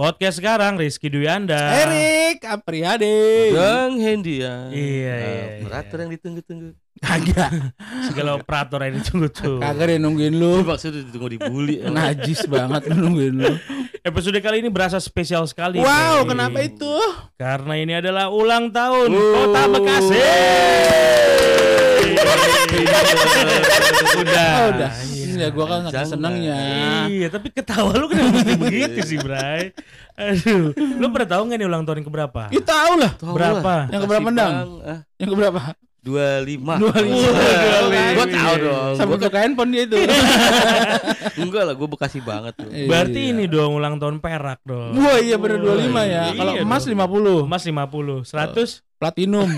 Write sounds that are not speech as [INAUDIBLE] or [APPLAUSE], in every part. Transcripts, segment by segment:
Podcast sekarang Rizky Dwi Anda. Erik Apriyade. Bang Hendy Iya, ya. iya, iya. Operator yang ditunggu-tunggu. Kagak. Segala operator yang ditunggu-tunggu. Kagak deh nungguin lu. Maksudnya ditunggu dibully. emang. [LAUGHS] Najis banget lu nungguin lu. Episode kali ini berasa spesial sekali. Wow, kenapa itu? Karena ini adalah ulang tahun Oh. Kota Bekasi. udah. Oh, udah. Ya gua kan Jangan. senengnya. Iya, tapi ketawa lu kenapa mesti begitu sih, Bray? Aduh, lu pernah tahu nggak nih ulang tahun yang keberapa? Ya tahu lah. Tahu Berapa? lah. Yang keberapa, Makasih, Dang? Bang. Ah, Yang keberapa? 25. 25. Gua tahu dong. Sampai Gua ke handphone dia itu. [LAUGHS] enggak lah, gua Bekasi banget tuh. Berarti Iya. ini dong ulang tahun perak dong. Wah iya bener 25 ya. Iya Kalau emas dong. 50. Emas 50, 100 Platinum. [LAUGHS]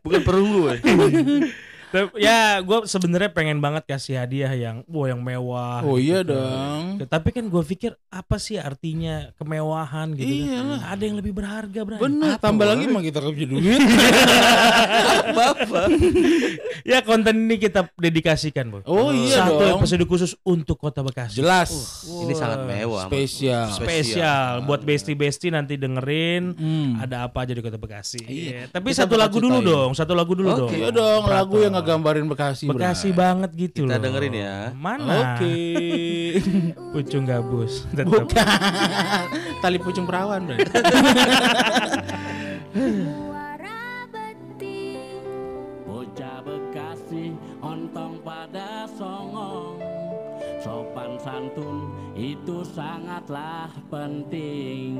Bukan perunggu. eh. [LAUGHS] Ya gue sebenarnya pengen banget kasih hadiah yang wah yang mewah Oh gitu iya kan. dong. tapi kan gue pikir apa sih artinya kemewahan gitu Iyalah. kan ada yang lebih berharga Bray Bener, Apa, tambah Bang? lagi emang kita kerja duit. [LAUGHS] Bapak. ya konten ini kita dedikasikan boy Oh iya satu dong. episode khusus untuk kota Bekasi Jelas. Ini sangat mewah. Spesial. spesial buat besti-besti nanti dengerin Hmm. ada apa aja di kota Bekasi Iya. tapi Kita satu lagu dulu dong satu lagu dulu Oke. dong Iya dong, lagu yang ngegambarin Bekasi. Bekasi banget gitu Kita loh dengerin ya. mana Oke. [LAUGHS] pucung gabus tetap Bukan. Tali pucung perawan, beting Bocah Bekasi ontong pada songong Sopan santun itu sangatlah penting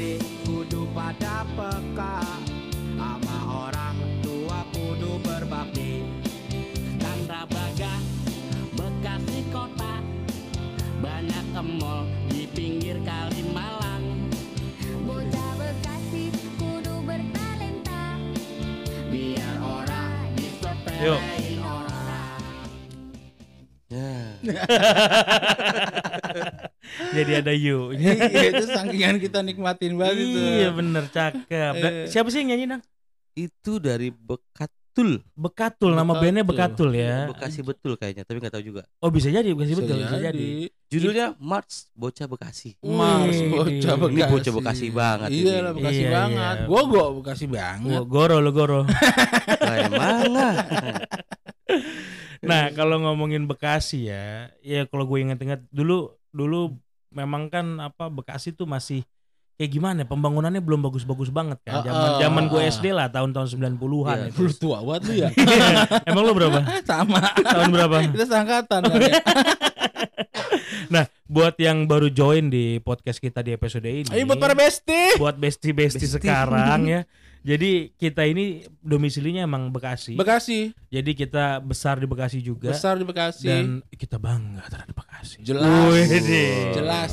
Kudu pada peka. Sama orang tua kudu berbakti. Tanra Baga Bekasi kota. Banyak emol di pinggir Kalimalang Bocah Bekasi kudu bertalenta. Biar orang disepelein orang. Ya. [LAUGHS] jadi ada you [LAUGHS] Iya, itu sakingan kita nikmatin banget itu. Iya bener cakep. Da- Eh. siapa sih yang nyanyi nang? Itu dari Bekatul. Bekatul, nama Bekatul. bandnya Bekatul ya. Bekasi betul kayaknya, tapi nggak tahu juga. Oh bisa jadi Bekasi Bisa betul, bisa jadi. jadi. Judulnya Mars Bocah Bekasi. Mars bocah ini Bekasi. bocah Bekasi banget Iya ini. lah Bekasi Iya, banget. iya. Gua gua Bekasi banget. Gua- Goro lo goro. [LAUGHS] Nah, emang ah. nah kalau ngomongin Bekasi ya, ya kalau gue inget-inget dulu dulu memang kan apa Bekasi tuh masih kayak gimana? ya, Pembangunannya belum bagus-bagus banget kan. Ah, Zaman ah, zaman gue ah. SD lah tahun-tahun 90-an Iya, itu. Tua banget lu ya. [LAUGHS] Emang lu berapa? [LAUGHS] Sama. Tahun berapa? Kita seangkatan. kan ya. [LAUGHS] Nah, buat yang baru join di podcast kita di episode ini. Ayo buat para besti. buat besti-besti Besti. sekarang ya. Jadi kita ini domisilinya emang Bekasi. Bekasi. Jadi kita besar di Bekasi juga Besar di Bekasi. dan kita bangga terhadap Bekasi. Jelas. Wih, Jelas.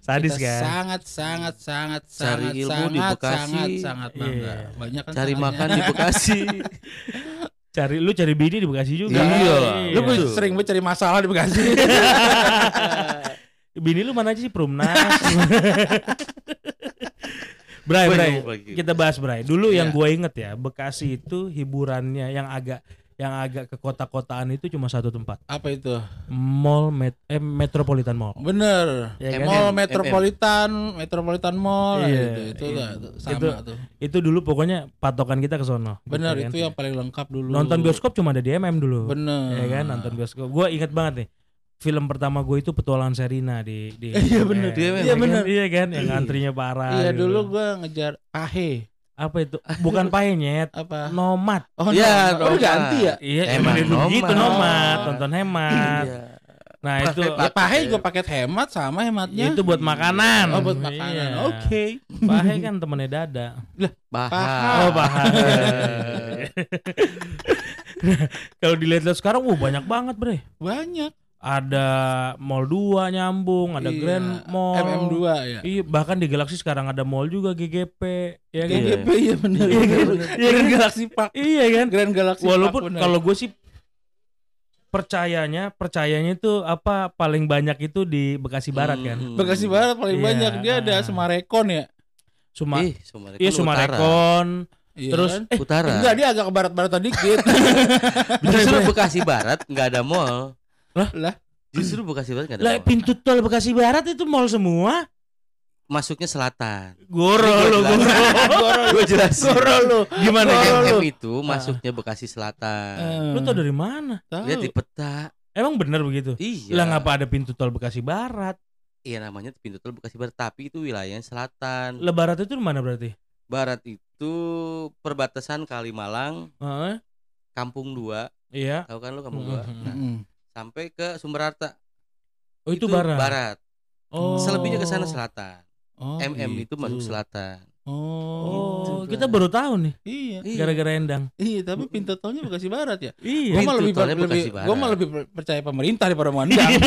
Sadis Kita kan? sangat sangat sangat Cari sangat ilmu di sangat Bekasi. sangat sangat bangga. Iya. Banyak kan Cari sangatnya. makan di Bekasi. [LAUGHS] Cari lu cari bini di Bekasi juga. Iya lah. Lu Betul. sering banget cari masalah di Bekasi. [LAUGHS] Bini lu mana aja sih Prumnas? [LAUGHS] Bray, Gua Bray, kita bahas Bray. Dulu yang Iya. gue inget ya, Bekasi itu hiburannya yang agak yang agak ke kota-kotaan itu cuma satu tempat, Apa itu? Mall Met eh, Metropolitan Mall. Bener. Ya kan? Mall MM. Metropolitan, Metropolitan Mall Iya, itu, itu iya. lah, sama Itu- tuh. Itu dulu pokoknya patokan kita ke sono. Bener gitu kan. itu yang paling lengkap dulu. Nonton bioskop cuma ada di MM dulu. Bener. Ya kan nonton bioskop. Gue inget banget nih. Film pertama gue itu Petualangan Serina di di [LAUGHS] Iya, bener. MM. Iya, Iya bener. Iya kan yang antrinya parah. Iya gitu. dulu gua ngejar Pahe. apa itu? Bukan pahenya, Apa? Nomad. Oh, Iya, no, no. Oh, Nomad. ganti ya? Iya, Emang emang dulu gitu Nomad. Nomad, tonton hemat. Iya. Nah, itu Ya Pahe juga paket hemat sama hematnya. itu buat makanan. Oh buat makanan. Iya. Oke. Pahe kan temennya Dada. Bahar. Oh, Pahe. [LAUGHS] Kalau dilihat-lihat sekarang, wah banyak banget, Bre. Banyak. Ada Mall 2 nyambung, ada Iya. Grand Mall. MM2 ya. Iya, bahkan di Galaxy sekarang ada mall juga GGP, ya kan? GGP ya bener. Iya, bener, kan? bener. Iya, Grand kan? Galaxy Park. Iya kan? Grand Galaxy Walaupun Park bener. kalau gue sih percayanya, percayanya itu apa paling banyak itu di Bekasi Barat kan. Hmm. Bekasi Barat paling Iya. banyak dia ada Semarekon ya. Suma Ih, Sumarekon. Iya utara. Sumarekon. Iya Terus kan? eh utara. enggak dia agak ke barat-baratan dikit. [LAUGHS] Justru Bekasi Barat nggak ada mall. Lah. Justru Bekasi Barat nggak ada lah pintu tol Bekasi Barat itu mall semua. Masuknya selatan. Goro lo, gua goro. jelasin. [LAUGHS] Gue jelasin. Goro lu. Gimana Goro itu masuknya Bekasi Selatan. Lu tau dari mana? Tahu. Lihat di peta. Emang bener begitu? Iya. Lah ngapa ada pintu tol Bekasi Barat? Iya namanya pintu tol Bekasi Barat, tapi itu wilayahnya selatan. Lah Barat itu di mana berarti? Barat itu perbatasan Kalimalang, Heeh. Kampung 2. Iya. Tahu kan lu Kampung Mhm. 2? Nah, Mm. Sampai ke Sumber Harta. Oh itu, Barat. Barat. Oh. Selebihnya ke sana selatan. Oh, MM itu gitu. masuk selatan. Oh, Oh, Gitu, kita baru tahu nih iya. Iya. gara-gara endang. Iya, tapi pintu tolnya Bekasi Barat ya. Iya. Gua mah lebih tolnya lebih Bekasi gua mah Barat. lebih per- percaya pemerintah daripada Mandang. [LAUGHS]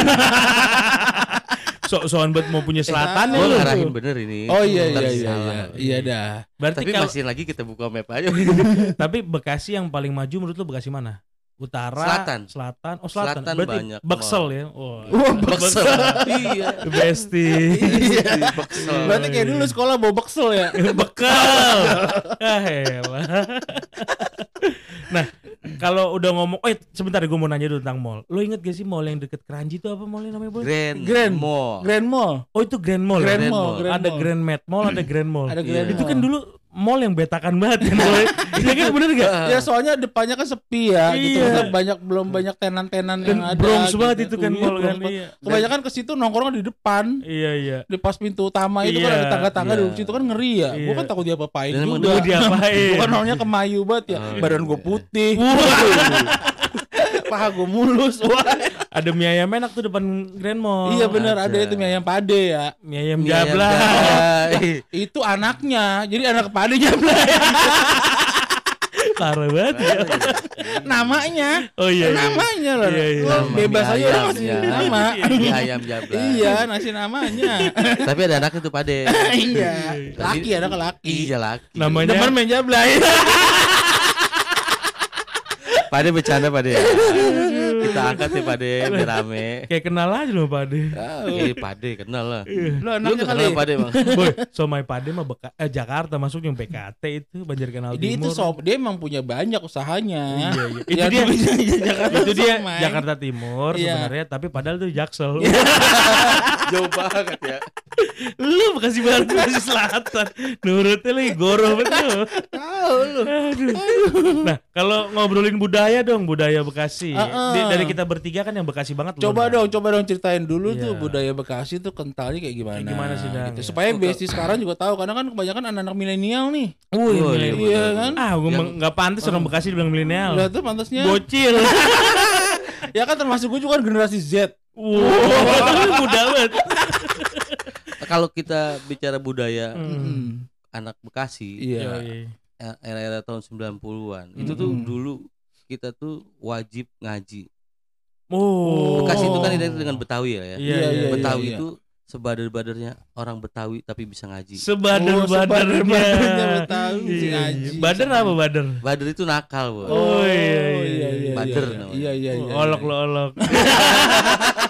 So-soan buat mau punya selatan ya lu. ngarahin bener ini. oh iya iya iya salah. iya. Iya dah. Berarti Tapi kalau masih lagi kita buka map aja. [LAUGHS] [LAUGHS] tapi Bekasi yang paling maju menurut lu Bekasi mana? Utara, Selatan. selatan. Oh, selatan. Selatan Berarti banyak Beksel mall. ya. Oh. Wah, Beksel. [LAUGHS] iya. Besti. Iya. Beksel. Berarti kayak dulu sekolah bawa beksel ya. Bekal. Ah, elah. nah, kalau udah ngomong, oh sebentar gue mau nanya dulu tentang mall. Lo inget gak sih mall yang deket Keranji itu apa mallnya namanya boy? Grand, Grand. Mall. Grand Mall. Oh itu Grand Mall. ya? Grand Grand Mall. Mall. Grand ada Mall. Grand Med Mall, ada Grand Mall. Ada Grand Iya. Itu Mall. kan dulu mall yang betakan banget kan boy. [LAUGHS] Iya kan bener gak? Ya soalnya depannya kan sepi ya gitu. Iya. Maksudnya banyak belum banyak tenan-tenan yang ada. Bronx gitu. banget itu kan Iya, mall kan. Iya. Kebanyakan ke situ nongkrong di depan. Iya iya. Di pas pintu utama itu kan Iya, ada tangga-tangga iya. di situ kan ngeri ya. Gua Iya. kan takut diapa-apain Dan emang juga. Mau diapain? Bukan orangnya kemayu banget ya. Oh, Badan iya. gue putih. [LAUGHS] Paha gue mulus. [LAUGHS] Wah. Ada mie ayam enak tuh depan Grand Mall. iya bener ada ada. itu mie ayam pade ya. Mie ayam Mie jabla. jablay. Itu anaknya. Jadi anak pade jablay. [LAUGHS] Parah banget ya. Namanya. Oh iya. iya. Namanya loh. Iya, iya. Lo Nama bebas aja ayam, ngasih ya. nama. Mie ayam jablay. Iya, ngasih namanya. [LAUGHS] Tapi ada anak itu pade. iya. Laki ada laki. Iya laki. Namanya Depan main jablay. Pade bercanda pade ya. Kita angkat ya pade biar rame. kayak kenal aja loh Pade. Eh pade kenal lah. Lo Lu anaknya tuh kali. kenal pade bang. [LAUGHS] Boy, somai Pade mah Beka- eh, Jakarta masuk yang PKT itu Banjar Kanal Dia itu Timur. sob, dia emang punya banyak usahanya. Iya, iya. Itu Ya, dia Jakarta itu dia. Jakarta Timur Iya. sebenarnya tapi padahal itu Jaksel. [LAUGHS] Jauh banget ya. Lu Bekasi Barat Bekasi Selatan. Nurutnya lagi goro betul. Tahu lu. Aduh. Nah, kalau ngobrolin budaya dong, budaya Bekasi. Uh-uh. Di- dari kita bertiga kan yang Bekasi banget lu, Coba dong, coba dong ceritain dulu Iya. tuh budaya Bekasi tuh kentalnya kayak gimana. Kayak gimana sih, gitu. Ya. Supaya Besti sekarang juga tahu karena kan kebanyakan anak-anak milenial nih. Wih, Oh, milenial. Iya kan? Ah, gue Yang- nggak pantas orang Bekasi dibilang milenial. Lah tuh pantasnya. Bocil. [LAUGHS] ya kan termasuk gue juga kan generasi Z. Wow, [LAUGHS] muda banget. Kalau kita bicara budaya Hmm. anak Bekasi Iya. Yoi. eh, era-era tahun 90-an itu tuh Mm-mm. dulu kita tuh wajib ngaji. Oh. Bekasi itu kan identik dengan Betawi ya. ya. Iya, iya, iya. Betawi iya. itu sebader-badernya orang Betawi tapi bisa ngaji. Sebadar Oh, Betawi Iya, iya. ngaji. Badar apa badar? Bader itu nakal, Bu. Oh, iya, iya, iya iya. iya. Bader iya. namanya. Iya iya iya. olok lo olok. [LAUGHS]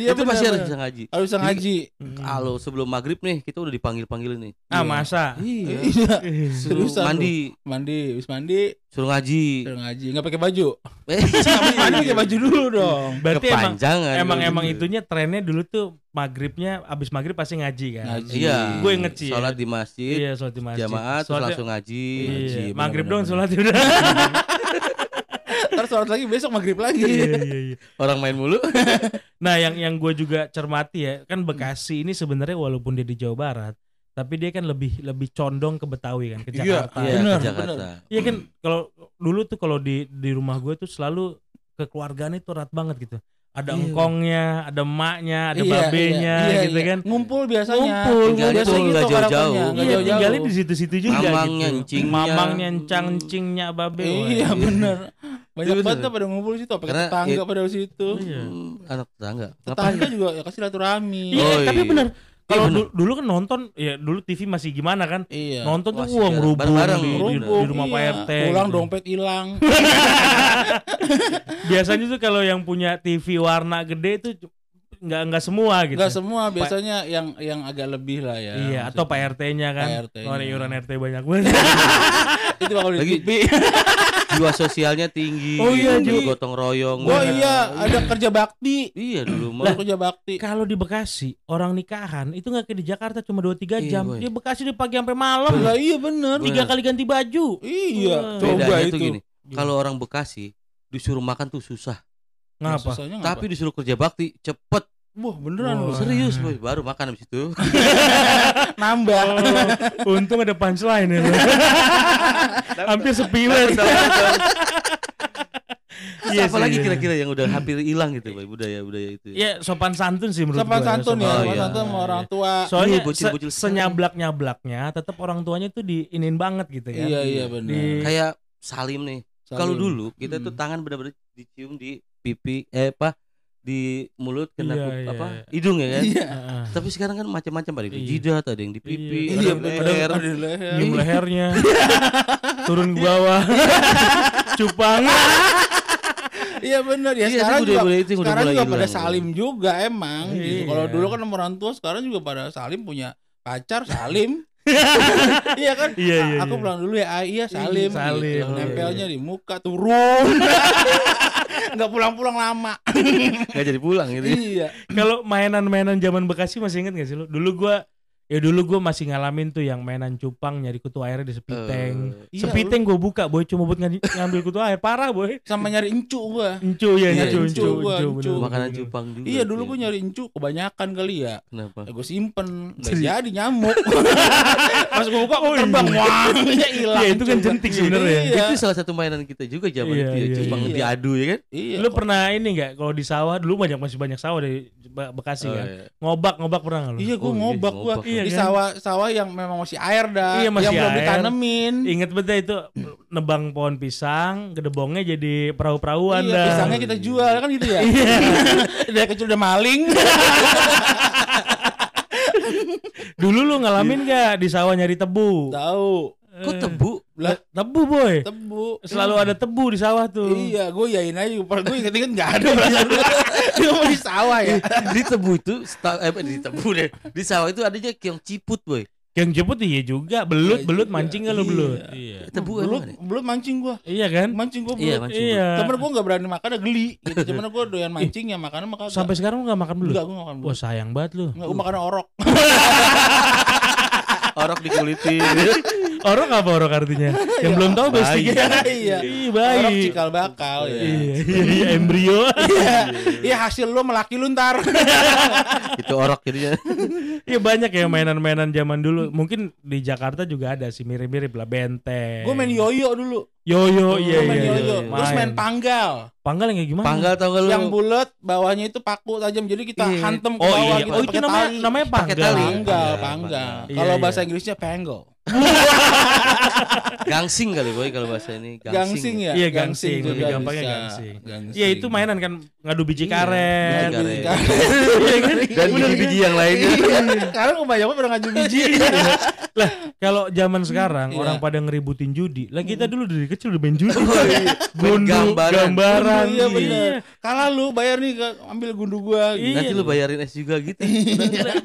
Iya itu pasti benar, harus bisa ngaji. Harus bisa ngaji. Kalau sebelum maghrib nih kita udah dipanggil panggil nih. Ah masa? Iya. [LAUGHS] Iya. Suruh Seriusan, mandi, Mandi, habis mandi, suruh ngaji. udah ngaji, nggak pakai baju. Eh, [LAUGHS] mandi pakai baju dulu dong. Berarti emang emang emang itunya trennya dulu tuh maghribnya abis maghrib pasti ngaji kan. Ngaji. Iya. Gue inget sih. Sholat di masjid, Iya sholat di masjid. jamaah terus Sholatnya- langsung ngaji. Iya. Ngaji, Maghrib dong sholat udah. [LAUGHS] Ntar sholat lagi besok maghrib lagi. iya iya iya. Orang main mulu. [LAUGHS] Nah, yang yang gue juga cermati ya, kan Bekasi ini sebenarnya walaupun dia di Jawa Barat, tapi dia kan lebih lebih condong ke Betawi kan, ke Iya, Jakarta. Iya, Bener, ke Jakarta. Iya kan kalau dulu tuh kalau di di rumah gue tuh selalu kekeluargaan itu erat banget gitu. Ada Iya. engkongnya, ada emaknya, ada Iya, babenya iya, iya, gitu iya. kan. Ngumpul biasanya. Ngumpul, biasanya tuh gitu jauh-jauh. Iya, tinggalnya di situ-situ juga Mamangnya, gitu. Mamangnya, encang, encingnya, babe. Iya wah. bener. Banyak Iya, banget tuh pada ngumpul situ. Apa Karena tetangga it- pada di situ. Iya. Hmm, anak tetangga. Tetangga juga ya kasih silaturahmi. Iya, Oh, tapi iya. bener. Kalau bener. du- dulu kan nonton, ya dulu TV masih gimana kan? Iya. Nonton tuh ngerubung bareng-bareng, di, di- di rumah Pak iya. RT. Pulang gitu. dompet hilang. [LAUGHS] Biasanya tuh kalau yang punya TV warna gede itu nggak nggak semua gitu. Enggak semua biasanya yang yang agak lebih lah ya. Iya, atau Pak RT-nya kan. Pak RT-nya. Kalau ada iuran RT banyak banget. [LAUGHS] [LAUGHS] Itu di Lagi- TV. Jiwa sosialnya tinggi. Oh iya, jiwa Ji. gotong royong. Oh iya, ada kerja bakti. Iya dulu mah. kerja bakti. kalau di Bekasi orang nikahan itu nggak kayak di Jakarta cuma 2-3 Iya, jam. boy. Di Bekasi di pagi sampai malam. Lah iya bener. Tiga kali ganti baju. Iya, Wah. coba Bedanya itu. tuh gini. Kalau orang Bekasi disuruh makan tuh susah. Ngapa? Tapi disuruh kerja bakti cepet. Wah beneran Wah. lu. Serius boy. Baru makan habis itu. [LAUGHS] Nambah. Oh, untung ada punchline ya. [LAUGHS] Hampir sepilet. [LAUGHS] Iya Apa lagi sih. kira-kira yang udah hampir hilang gitu boy budaya-budaya itu. Ya sopan santun sih menurut Sopan gua santun ya, Oh, sopan iya. santun sama orang tua. Soalnya Iya, bocil-bocil se- sekarang. senyablak-nyablaknya tetap orang tuanya tuh diinin banget gitu kan. Iya iya benar. Di- Kayak Salim nih. Kalau dulu kita tuh Hmm. tangan benar-benar dicium di pipi eh apa di mulut kena Iya, kup- iya. apa hidung ya kan. Iya. Heeh. Tapi sekarang kan macam-macam ada yang di Iya. jidat, ada yang di pipi, Iya, ada Iya yang di leher. Ada di leher. Nyium lehernya. [LAUGHS] turun ke bawah. Cupang. [LAUGHS] Iya benar ya. Iya, sekarang itu juga, itu udah sekarang mulai juga hilang. pada salim juga emang. gitu. Iya. Kalau dulu kan sama orang tua, sekarang juga pada salim punya pacar salim. Iya kan? Iya, iya, Aku iya. pulang dulu ya, ah, iya salim. salim, gitu. iya. Nempelnya di muka turun. [LAUGHS] Nggak pulang-pulang lama. Nggak jadi pulang gitu. iya. Kalau mainan-mainan zaman Bekasi masih inget gak sih lu? Dulu gua ya dulu gua masih ngalamin tuh yang mainan cupang nyari kutu airnya di sepiteng. Eh, Iya, sepiteng gua buka boy cuma buat ng- [LAUGHS] ngambil kutu air parah boy. Sama nyari encu gua. Encu ya, Iya, encu, encu encu, gua, encu, encu. bener, makanan cupang juga. Iya dulu tuh. gua nyari encu kebanyakan kali ya. Kenapa? Ya, gue simpen nggak Serius? jadi nyamuk [LAUGHS] pas gue buka Oh, terbang iya. wah ya hilang Iya, itu kan jentik sebenarnya. iya. Itu salah satu mainan kita juga zaman Iya, itu ya, iya, cupang iya. diadu ya kan? iya Lu pernah ini nggak kalau di sawah dulu banyak masih banyak sawah di Be- Bekasi Oh, kan. iya. Ngobak ngobak pernah nggak lu? iya gue Oh, iya, ngobak gua ngobak. Iya, di kan? sawah sawah yang memang masih air dah Iya, masih yang belum ditanemin Ingat betul itu nebang pohon pisang, gedebongnya jadi perahu-perahuan iya dah. pisangnya kita jual kan gitu ya [LAUGHS] Iya. [LAUGHS] dari kecil udah maling [LAUGHS] Dulu lu ngalamin gak di sawah nyari tebu? tahu Kok Eh, tebu? lah Tebu boy. tebu Selalu ada tebu di sawah tuh. iya gue yain aja pas gue inget-inget nggak ada gue [LAUGHS] dia mau di sawah ya di tebu itu eh, di tebu deh. Di sawah itu adanya yang ciput, boy. Yang jemput iya juga, belut, Iya belut juga. mancing kan lu Iya. belut. Iya. Tebu belum emang ada? belum mancing gue Iya kan? mancing gue Iya, belum mancing. Iya. Cuman gue gak berani makan, ada geli gitu. Cuman gue [LAUGHS] doyan mancing ya makannya makan Sampai sekarang lu gak makan belut? Enggak, gue gak makan Wah belut sayang banget lu. Enggak, gue makan orok [LAUGHS] Orok dikulitin. Orok apa orok artinya? Yang belum tahu Bayi. besti Iya Iya Orok bayi. cikal bakal ya Iya, iya, iya, embrio. Iya Iya hasil lo melaki lu ntar [LAUGHS] itu orok jadinya. Iya banyak ya mainan-mainan zaman dulu. Mungkin di Jakarta juga ada sih mirip-mirip lah benteng. Gue main yoyo dulu Yoyo, iya iya. yoyo iya. Terus main panggal panggal yang kayak gimana? Panggal tau gak lu? Yang bulat bawahnya itu paku tajam Jadi kita Iya. hantem ke Oh bawah iya, gitu oh itu namanya tali. namanya panggal. tali. Panggal, Panggal, panggal. Kalau Iya, bahasa iya. Inggrisnya pangle Gangsing kali boy kalau bahasa ini. Gangsing ya Iya, gangsing, juga lebih gampangnya bisa. gangsing. Gangsing. Iya itu mainan kan ngadu biji Iya, karet. biji Biji karet. Iya kan? Dan biji-biji yang lainnya. Iya, Sekarang kebanyakan pada ngaju biji. Kalau zaman sekarang Iya. orang pada ngeributin judi. Lah kita dulu dari kecil udah main judi. Main Gundu, gambaran. gambaran. Iya, Iya. bener. Kalah lu bayar nih ambil gundu gua gitu. Iya. Nanti lu bayarin es juga gitu.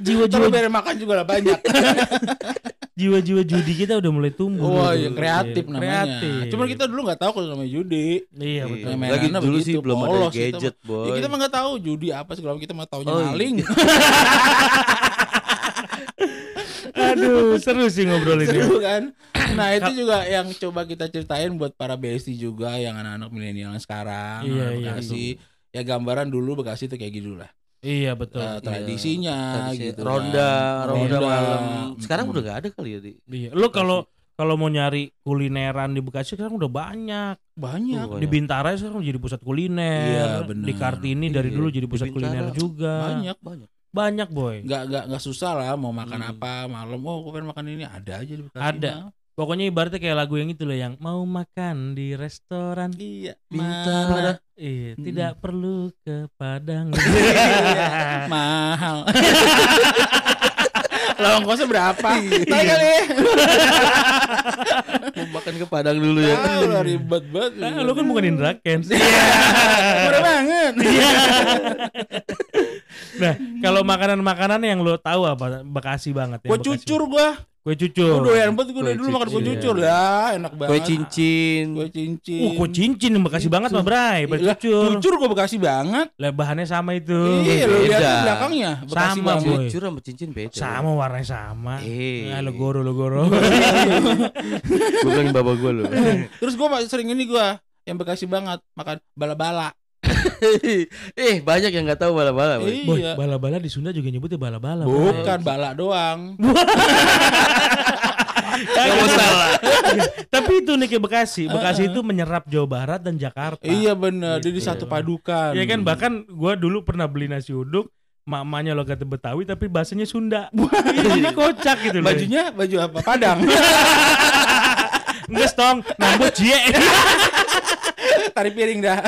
Jiwa-jiwa bayar makan juga lah banyak. [LAUGHS] jiwa-jiwa judi kita udah mulai tumbuh. Wah, dulu. ya kreatif Iya, namanya. Kreatif. Cuman kita dulu nggak tahu kalau namanya judi. Iya betul. Iya. Lagi dulu begitu, sih belum ada kita gadget, Ya, boy. kita mah nggak tahu judi apa segala kita mah taunya Oh, iya. maling. [LAUGHS] Aduh, seru sih ngobrolin ya. Seru kan? Nah, itu juga yang coba kita ceritain buat para besti juga yang anak-anak milenial sekarang. Iya, iya, Bekasi. Ya gambaran dulu Bekasi itu kayak gitu lah. Iya betul. Eh, tradisinya Tradisi- gitu. ronda, kan. ronda Ronda. malam. Sekarang udah gak ada kali ya di. Iya. Lu kalau kalau mau nyari kulineran di Bekasi sekarang udah banyak. banyak. Oh, Di Bintara sekarang jadi pusat kuliner. Iya, bener. Di Kartini dari Iya, dulu jadi di pusat Bintara kuliner juga. Banyak. Banyak. Banyak boy. Nggak nggak nggak susah lah mau makan Hmm. apa malam. Oh, gue pengen makan ini ada aja di Bekasi. Ada. mah. Pokoknya ibaratnya kayak lagu yang itu loh yang mau makan di restoran. Iya. Iya, Mm-mm. tidak perlu ke Padang. [LAUGHS] mahal. [LAUGHS] Lah ongkosnya berapa? Iya. Tahu kali. [LAUGHS] Mau makan ke Padang dulu ya. Tahu lah ribet banget. Ah, lu kan bukan Indra Kents. Murah banget. Nah, kalau makanan-makanan yang lo tahu apa Bekasi banget ya. Bekasi. cucur gua. Kue cucur. Gue doyan banget gue dari dulu makan kue cucur. lah, enak banget. Kue cincin. Kue cincin. Uh, kue cincin yang Bekasi banget mah, Bray. Kue Lah, cucur. Cucur gue Bekasi banget. Lah bahannya sama itu. Iya, lu lihat di belakangnya Bekasi Sama, banget. Cucur sama cincin beda. Sama warnanya sama. Eh. Ah, lo goro lo goro. Bukan bapak gue loh. Terus gue sering ini gue yang Bekasi banget makan bala-bala. [LAUGHS] eh banyak yang nggak tahu bala-bala. Boy. Boy, Iya. bala-bala di Sunda juga nyebutnya bala-bala. Bukan bala doang. [LAUGHS] Kamu [LAUGHS] salah. Tapi itu nih ke Bekasi. Bekasi itu menyerap Jawa Barat dan Jakarta. Iya di Gitu. satu padukan. Iya kan bahkan gua dulu pernah beli nasi uduk mamanya logat Betawi tapi bahasanya Sunda. Ini kocak gitu loh. Bajunya baju apa? Padang. Enggak stong, nambut cie. Tarik piring dah.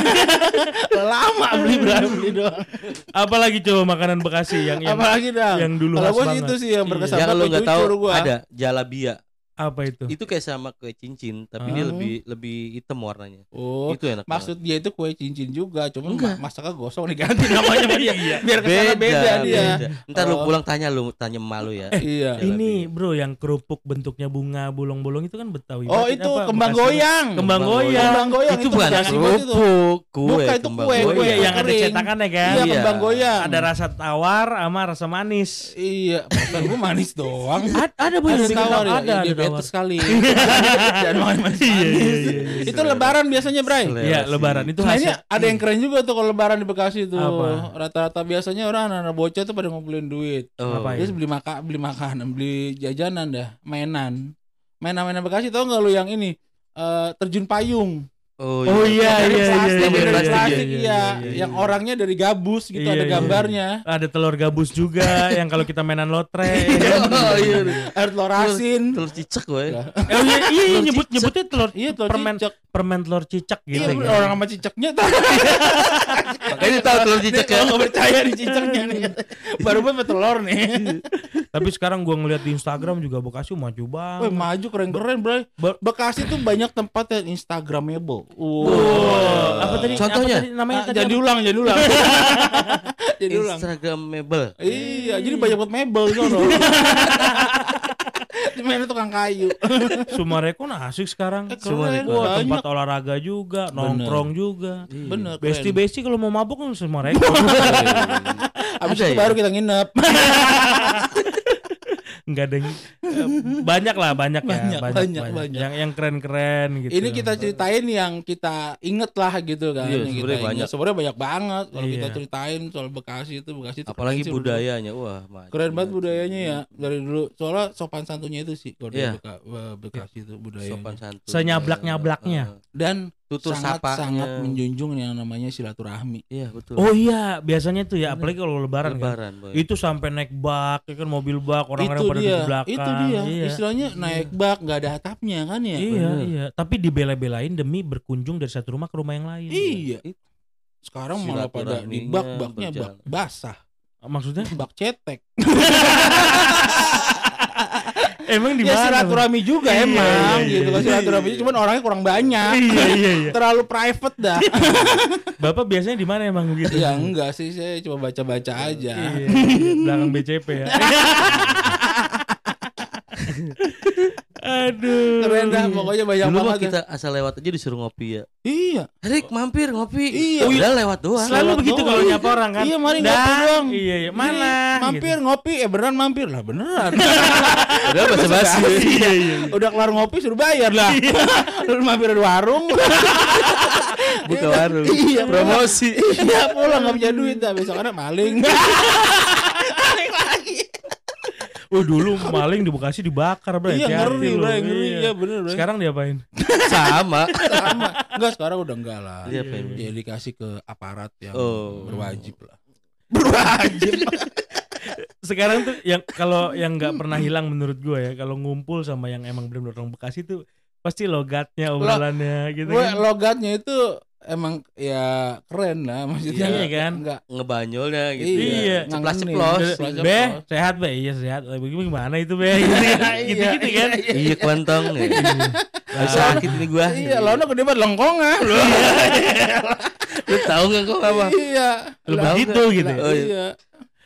[LAUGHS] Lama beli berapa beli doang. Apalagi coba makanan Bekasi yang yang Apalagi dah. yang dulu Kalau banget. itu sih yang Iya. berkesan Yang banget lo kue nggak tahu gua. ada jalabia. Apa itu? Itu kayak sama kue cincin, tapi dia Ah. lebih lebih hitam warnanya. Oh, itu enak. banget. maksud dia itu kue cincin juga, cuman Enggak. ma- masaknya gosong diganti namanya sama dia. [LAUGHS] Biar ke sana beda, beda, dia. beda. Ntar lu Oh. pulang tanya lu, tanya malu ya. [LAUGHS] Iya. Ini bro yang kerupuk bentuknya bunga bolong-bolong itu kan Betawi. Oh, banget. itu Apa, kembang Bekasi? goyang. Kembang goyang. Kembang goyang itu bukan banget itu. kerupuk, kue, Bukan, itu kembang kue, kue iya yang ada cetakannya kan. Iya, Iya. kembang goyang. Ada rasa tawar sama rasa manis. Iya, bukan gue manis doang. Ada, ada boy, Ada yang tawar ya, ada, tawar. bete sekali. Jangan makan manis. Iya, iya, iya, iya. Itu lebaran biasanya, Bray. Iya, lebaran itu Nah ini hasil. ada yang keren juga tuh kalau lebaran di Bekasi tuh. Apa? Rata-rata biasanya orang anak-anak bocah tuh pada ngumpulin duit. Oh. Terus beli maka beli makanan, beli jajanan dah, mainan. Mainan-mainan Bekasi tau nggak lu yang ini? Eh, terjun payung. Oh, Oh iya Dari iya iya plastik, iya, dari iya, plastik, iya, iya, iya, Yang iya. orangnya dari gabus gitu Iya, ada iya. gambarnya. Ada telur gabus juga [LAUGHS] yang kalau kita mainan lotre. Oh [LAUGHS] iya. Ada telur asin. Telur cicak gue. [LAUGHS] Oh iya, iya, iya Telur nyebut cicak. nyebutnya telur Iya, telur permen cicak. permen telur cicak gitu. Iya, kan. orang sama cicaknya tahu. Makanya tahu telur cicak ya. Kalau nggak percaya di cicaknya nih. Baru banget telur nih. Tapi sekarang gua ngeliat di Instagram juga Bekasi maju Wih, banget. maju keren-keren, Bro. Be- Bekasi tuh banyak tempat yang instagramable. Wow. Apa tadi? Contohnya? Apa tadi namanya Ah, tadi jadi apa? ulang, jadi ulang. [LAUGHS] jadi ulang. Instagramable. Iya, jadi banyak buat mebel sono. [LAUGHS] Di mana tukang kayu. [LAUGHS] Sumarekon asik sekarang. Eh, Wah, banyak. tempat olahraga juga, nongkrong juga. Bener, Besti besti kalau mau mabuk kan Sumarekon. Abis Ada itu ya? baru kita nginep. Enggak ada yang- banyak lah, banyak, Banyak, ya, banyak, banyak. Yang yang keren-keren gitu. Ini kita ceritain yang kita inget lah gitu kan. Iya, sebenarnya banyak. Sebenarnya banyak banget kalau Iya. kita ceritain soal Bekasi itu Bekasi itu Apalagi keren sih, budayanya. Wah, maju, Keren banget budayanya ya dari dulu. Soalnya sopan santunnya itu sih kalau Iya. di Beka- Bekasi itu budayanya. Sopan santun. Senyablak-nyablaknya. Eh, Dan Tutur sangat sapanya. sangat menjunjung yang namanya silaturahmi. Iya, betul. Oh iya, biasanya tuh ya, apalagi kalau lebaran, kan. Lebaran, Boy. Itu sampai naik bak, ya kan mobil bak, orang-orang pada dia, di belakang. itu dia. Iya. Istilahnya naik bak nggak ada atapnya kan ya. Iya, Bener. iya. Tapi dibela-belain demi berkunjung dari satu rumah ke rumah yang lain. Iya. Sekarang malah pada di bak baknya bak basah, Maksudnya? [LAUGHS] bak cetek. [LAUGHS] Emang di ya mana? silaturahmi juga Iya, emang iya, gitu iya. kan silaturahmi cuman orangnya kurang banyak [LAUGHS] Iya iya iya. terlalu private dah Bapak biasanya di mana emang gitu? ya enggak sih saya cuma baca-baca aja Iya, belakang BCP ya. [LAUGHS] Aduh. keren dah pokoknya banyak Dulu mah banget kita asal lewat aja disuruh ngopi ya. iya Rik mampir ngopi. Iya. Udah lewat doang. Selalu Lewat begitu kalau nyapa orang kan. Iya, mari Dah. ngopi doang. Iya iya. Mana? Nih, mampir ngopi eh beneran mampir lah beneran [LAUGHS] Udah basa-basi. Iya iya. udah kelar ngopi suruh bayar lah [LAUGHS] lu mampir di warung Buka warung. Iya, Promosi. iya pulang nggak punya duit dah besok ada maling Oh dulu maling di Bekasi dibakar bro. iya ngeri bro ngeri iya bener bro Sekarang diapain? Sama. sama enggak sekarang udah enggak lah Iya, Pak. ya dikasih ke aparat yang Oh. berwajib lah berwajib Sekarang tuh yang kalau yang nggak pernah hilang menurut gua ya, kalau ngumpul sama yang emang benar-benar orang Bekasi tuh pasti logatnya obrolannya gitu gue kan. logatnya itu emang ya keren lah maksudnya Iya kan? enggak Ngebanyolnya gitu. Iya. Ceplas-ceplos. Ceplas-ceplos. Be, sehat be, iya sehat. Bagaimana gimana itu be? Gitu [LAUGHS] gitu kan? Iya kuantong. Gak sakit ini gua. iya lo gede banget lengkong ah lo [LAUGHS] Lu tahu gak kok apa? iya Lu Lah, begitu gitu. Oh, iya.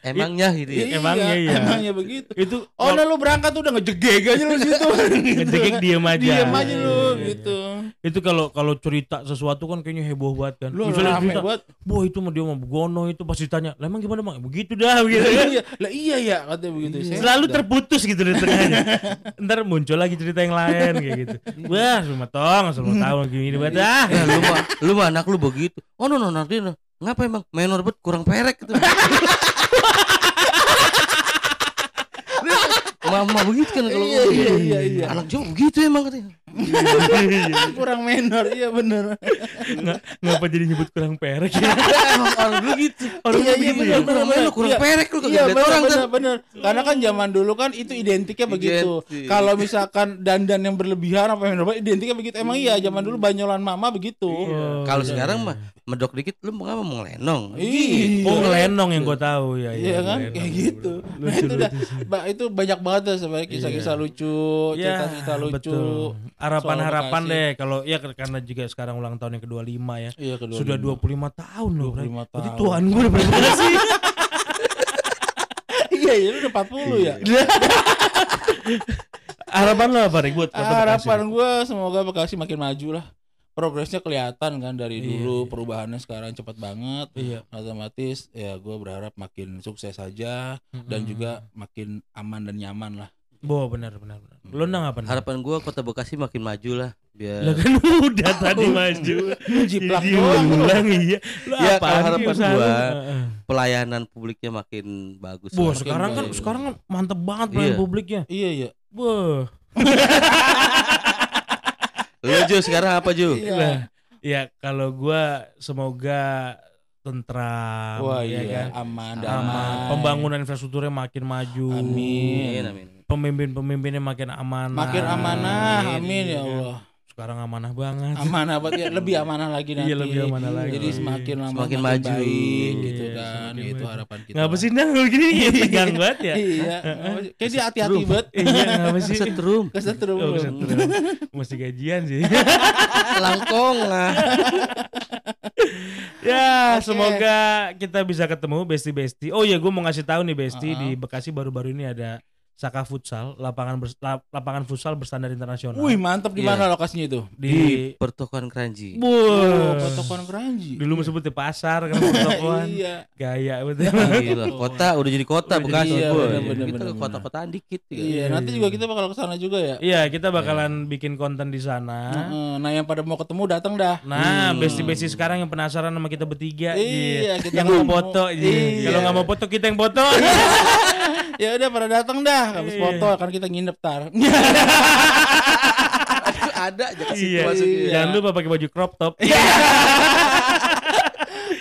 Iya Emangnya gitu ya. Emangnya iya. emangnya begitu Itu oh nah lu berangkat udah ngejegeg aja lu situ [LAUGHS] ngejegek diem aja. diem aja lu Iya, iya. gitu Itu kalau kalau cerita sesuatu kan kayaknya heboh banget kan. lu Misalnya rame cerita, banget Boh itu mah dia mah begono itu pasti ditanya, "Lah emang gimana bang?" Begitu dah gitu kan. iya lah iya ya katanya begitu Saya Selalu udah- terputus gitu di tengahnya. [LAUGHS] Ntar muncul lagi cerita yang lain kayak gitu. Wah, cuma tong, asal mau tahu gini banget ah. Eh, lu mah lu mah anak lu begitu. Oh no no nanti no. Ngapa emang menor bet kurang perek gitu. [LAUGHS] Mama begitu kan kalau Iya, iya, iya, iya. Anak Jawa begitu emang katanya. [LAUGHS] kurang menor iya bener Nggak- Ngapa jadi nyebut kurang perek ya? Orang dulu gitu. Orang Iya, iya, bener, ya. bener, Kurang bener. menor, kurang Iya. perek lu kagak Iya bener orang bener kan. bener Karena kan zaman dulu kan itu identiknya begitu. Kalau misalkan dandan yang berlebihan apa yang berlebihan Identiknya begitu Emang iya zaman dulu banyolan mama begitu Oh, Kalau iya. sekarang mah medok dikit lu mau ngapa mau ngelenong. Iya. Oh, ngelenong yang gue tahu ya. Iya kan kayak gitu Nah Lucu, itu dah lucu sih. ba- Itu banyak banget sebenarnya kisah-kisah lucu Cerita-cerita lucu. Harapan-harapan deh kalau ya karena juga sekarang ulang tahun yang ke-25 ya. Iya kedua Sudah 25 tahun loh. 25 Berarti tahun. tuan gue udah berapa sih? [LAUGHS] Iya iya lu udah 40 ya [LAUGHS] Harapan lo apa Rik buat Bekasi? Harapan gue semoga Bekasi makin maju lah Progresnya kelihatan kan dari Iya, dulu iya. Perubahannya sekarang cepat banget Iya. Otomatis ya gue berharap makin sukses saja Dan Mm-mm. juga makin aman dan nyaman lah Bo benar benar benar. Lo nang apa? Harapan gua kota Bekasi makin maju lah biar Lah kan udah tadi [LAUGHS] maju. jiplak Jadi doang lu. iya. Lo Ya, harapan usaha lu? gua, Heeh. pelayanan publiknya makin bagus. Bo, sekarang kan baik. sekarang kan mantep banget pelayan Iya. publiknya. Iya iya Boh. [LAUGHS] Lu Ju sekarang apa Ju? Iya. Ya kalau gua semoga tentram Wah ya iya kan. aman Aman. damai Pembangunan infrastrukturnya makin maju. Amin. Amin amin. Pemimpin-pemimpinnya makin amanah. Makin amanah Amin ya Allah Sekarang amanah banget. Amanah banget ya Lebih [LAUGHS] amanah lagi nanti Iya, lebih amanah lagi. Jadi semakin lama Semakin makin maju. baik gitu Iya, kan semakin Itu harapan kita Ngapa sih nang [LAUGHS] gini tegang banget ya? Iya Kayak dia hati-hati banget [LAUGHS] Iya, ngapa sih? Setrum. Kesetrum Oh, kesetrum. Mesti gajian sih. Langkong lah. ya, Oke. semoga kita bisa ketemu Besti Besti. Oh iya, gue mau ngasih tahu nih Besti Uh-uh. di Bekasi baru-baru ini ada Saka Futsal, lapangan bers- lap- lapangan futsal berstandar internasional. Wih mantap di Iya. mana lokasinya itu? di, Di pertokoan Keranji. Oh, Wah. Potokan Keranji. Dulu sebut di pasar kan pertokoan. Iya. Gaya betul. Gila, kota udah jadi kota Udah Bekasi. iya, boy. bener, bener, Kita ke kota-kotaan dikit. ya. Iya, nanti juga kita bakal ke sana juga ya. Iya, kita bakalan bikin konten di sana. Heeh, Nah, yang pada mau ketemu datang dah. Nah, Hmm. besti-besti sekarang yang penasaran sama kita bertiga, Iya, iya. kita yang mau foto, iya. Iya. kalau nggak mau foto kita yang foto. [LAUGHS] Ya udah pada datang dah. Habis Iya. foto akan kita nginep tar. [LAUGHS] Ada aja ke situ iya. masuknya. Iya. Jangan lupa pakai baju crop top. [LAUGHS]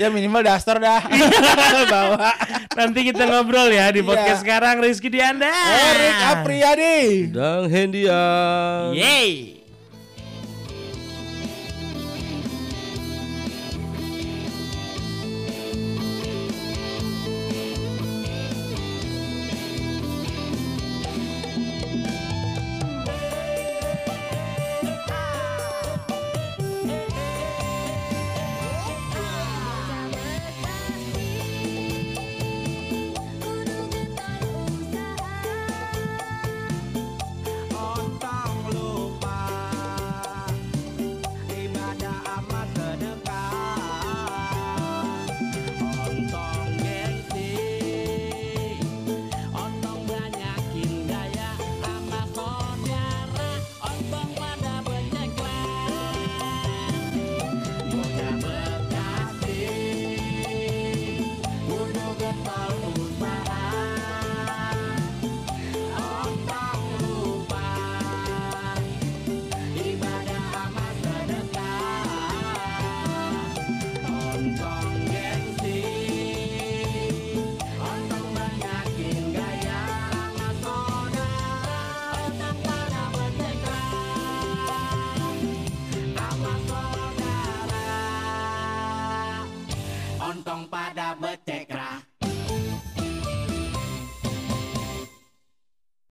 ya minimal daster dah. [LAUGHS] Bawa. Nanti kita ngobrol ya di Iya. podcast sekarang Rizky Dianda. Erik Apriyadi. Dang Hendia. Yeay.